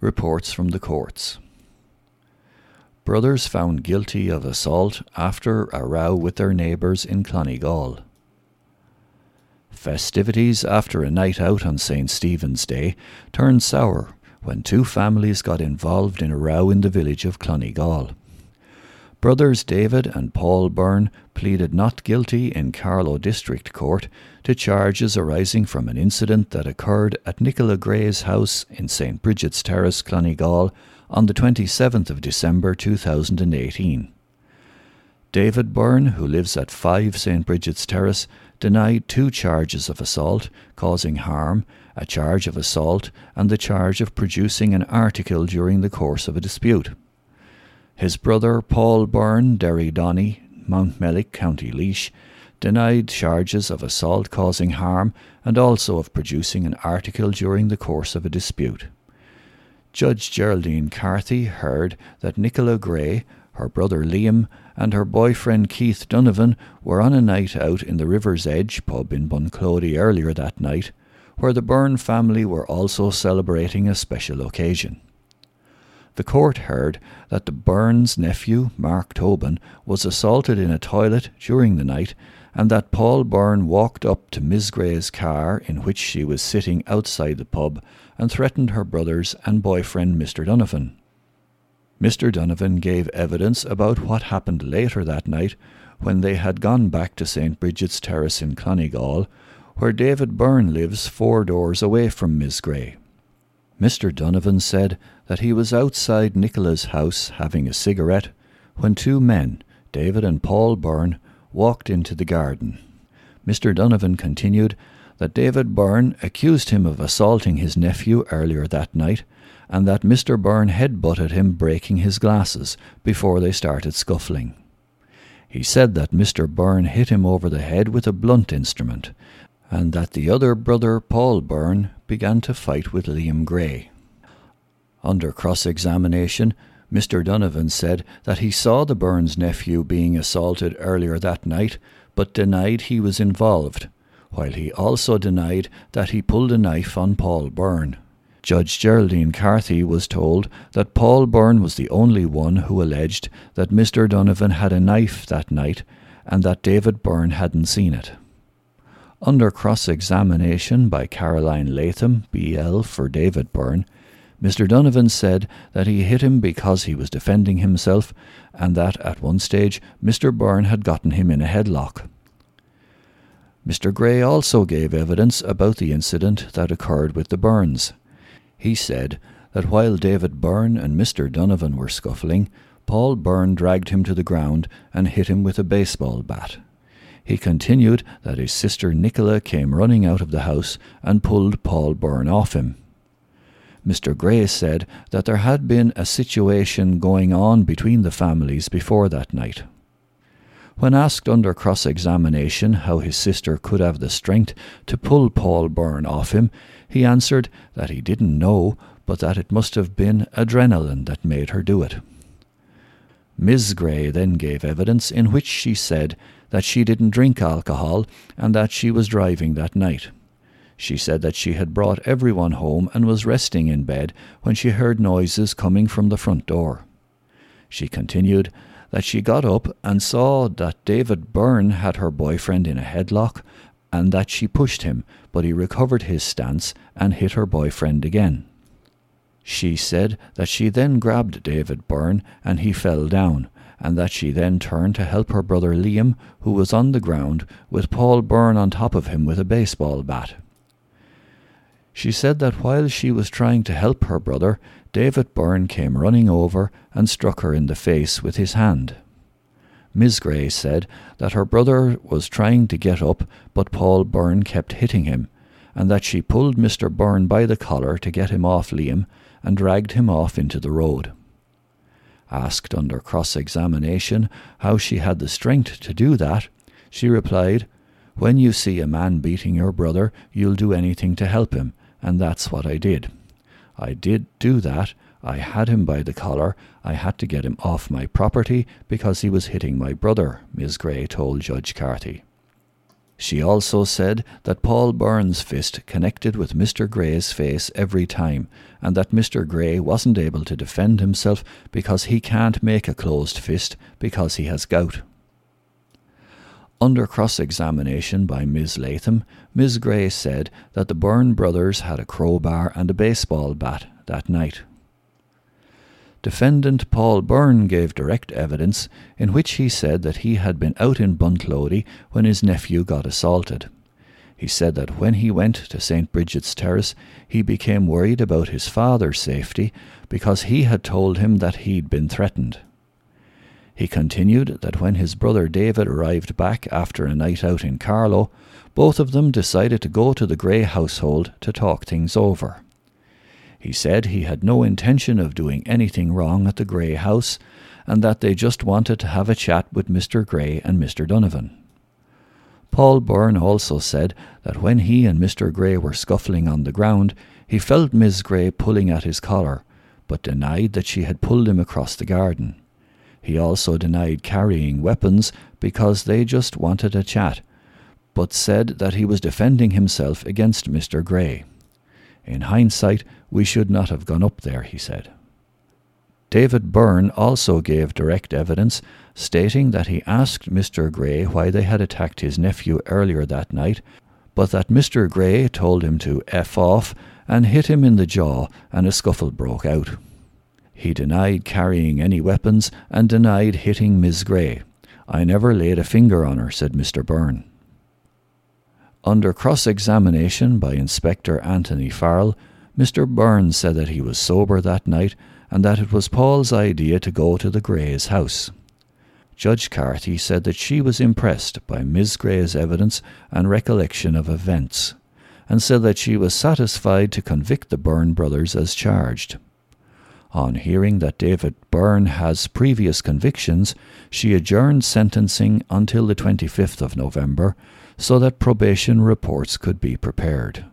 reports from the courts. Brothers found guilty of assault after a row with their neighbours in Clonegall. Festivities after a night out on St. Stephen's Day turned sour when two families got involved in a row in the village of Clonegall. Brothers David and Paul Byrne pleaded not guilty in Carlow District Court to charges arising from an incident that occurred at Nicola Gray's house in St. Bridget's Terrace, Clonegall, on the 27th of December 2018. David Byrne, who lives at 5 St. Bridget's Terrace, denied two charges of assault, causing harm, a charge of assault, and the charge of producing an article during the course of a dispute. His brother Paul Byrne, Derry Mountmellick, County Laois, denied charges of assault causing harm and also of producing an article during the course of a dispute. Judge Geraldine Carthy heard that Nicola Gray, her brother Liam, and her boyfriend Keith Donovan were on a night out in the River's Edge pub in Bunclody earlier that night, where the Byrne family were also celebrating a special occasion. The court heard that the Byrne's nephew, Mark Tobin, was assaulted in a toilet during the night, and that Paul Byrne walked up to Miss Gray's car in which she was sitting outside the pub and threatened her brothers and boyfriend Mr. Donovan. Mr. Donovan gave evidence about what happened later that night when they had gone back to St. Bridget's Terrace in Clonegall, where David Byrne lives four doors away from Miss Gray. Mr. Donovan said that he was outside Nicola's house having a cigarette when two men, David and Paul Byrne, walked into the garden. Mr. Donovan continued that David Byrne accused him of assaulting his nephew earlier that night and that Mr. Byrne head-butted him breaking his glasses before they started scuffling. He said that Mr. Byrne hit him over the head with a blunt instrument and that the other brother, Paul Byrne, began to fight with Liam Gray. Under cross examination, Mr. Donovan said that he saw the Byrnes nephew being assaulted earlier that night, but denied he was involved, while he also denied that he pulled a knife on Paul Byrne. Judge Geraldine Carthy was told that Paul Byrne was the only one who alleged that Mr. Donovan had a knife that night and that David Byrne hadn't seen it. Under cross examination by Caroline Latham, BL, for David Byrne, Mr. Donovan said that he hit him because he was defending himself and that at one stage Mr. Byrne had gotten him in a headlock. Mr. Gray also gave evidence about the incident that occurred with the Byrnes. He said that while David Byrne and Mr. Donovan were scuffling, Paul Byrne dragged him to the ground and hit him with a baseball bat. He continued that his sister Nicola came running out of the house and pulled Paul Byrne off him. Mr. Gray said that there had been a situation going on between the families before that night. When asked under cross examination how his sister could have the strength to pull Paul Byrne off him, he answered that he didn't know, but that it must have been adrenaline that made her do it. Miss Gray then gave evidence in which she said that she didn't drink alcohol and that she was driving that night. She said that she had brought everyone home and was resting in bed when she heard noises coming from the front door. She continued that she got up and saw that David Byrne had her boyfriend in a headlock and that she pushed him, but he recovered his stance and hit her boyfriend again. She said that she then grabbed David Byrne and he fell down, and that she then turned to help her brother Liam, who was on the ground, with Paul Byrne on top of him with a baseball bat. She said that while she was trying to help her brother, David Byrne came running over and struck her in the face with his hand. Miss Gray said that her brother was trying to get up, but Paul Byrne kept hitting him, and that she pulled Mr. Byrne by the collar to get him off Liam and dragged him off into the road. Asked under cross examination how she had the strength to do that, she replied, When you see a man beating your brother, you'll do anything to help him, and that's what I did. I did do that. I had him by the collar. I had to get him off my property because he was hitting my brother, Miss Gray told Judge Carthy. She also said that Paul Byrne's fist connected with Mr. Gray's face every time, and that Mr. Gray wasn't able to defend himself because he can't make a closed fist because he has gout. Under cross examination by Miss Latham, Miss Gray said that the Byrne brothers had a crowbar and a baseball bat that night. Defendant Paul Byrne gave direct evidence in which he said that he had been out in Bunclody when his nephew got assaulted. He said that when he went to St. Bridget's Terrace, he became worried about his father's safety because he had told him that he'd been threatened. He continued that when his brother David arrived back after a night out in Carlow, both of them decided to go to the Gray household to talk things over. He said he had no intention of doing anything wrong at the Gray house, and that they just wanted to have a chat with Mr. Gray and Mr. Donovan. Paul Byrne also said that when he and Mr. Gray were scuffling on the ground, he felt Miss Gray pulling at his collar, but denied that she had pulled him across the garden. He also denied carrying weapons because they just wanted a chat, but said that he was defending himself against Mr. Gray. In hindsight, we should not have gone up there, he said. David Byrne also gave direct evidence, stating that he asked Mr. Gray why they had attacked his nephew earlier that night, but that Mr. Gray told him to F off and hit him in the jaw, and a scuffle broke out. He denied carrying any weapons and denied hitting Miss Gray. I never laid a finger on her, said Mr. Byrne. Under cross examination by Inspector Anthony Farrell, Mr. Byrne said that he was sober that night and that it was Paul's idea to go to the Gray's house. Judge Carthy said that she was impressed by Miss Gray's evidence and recollection of events, and said that she was satisfied to convict the Byrne brothers as charged. On hearing that David Byrne has previous convictions, she adjourned sentencing until the 25th of November so that probation reports could be prepared.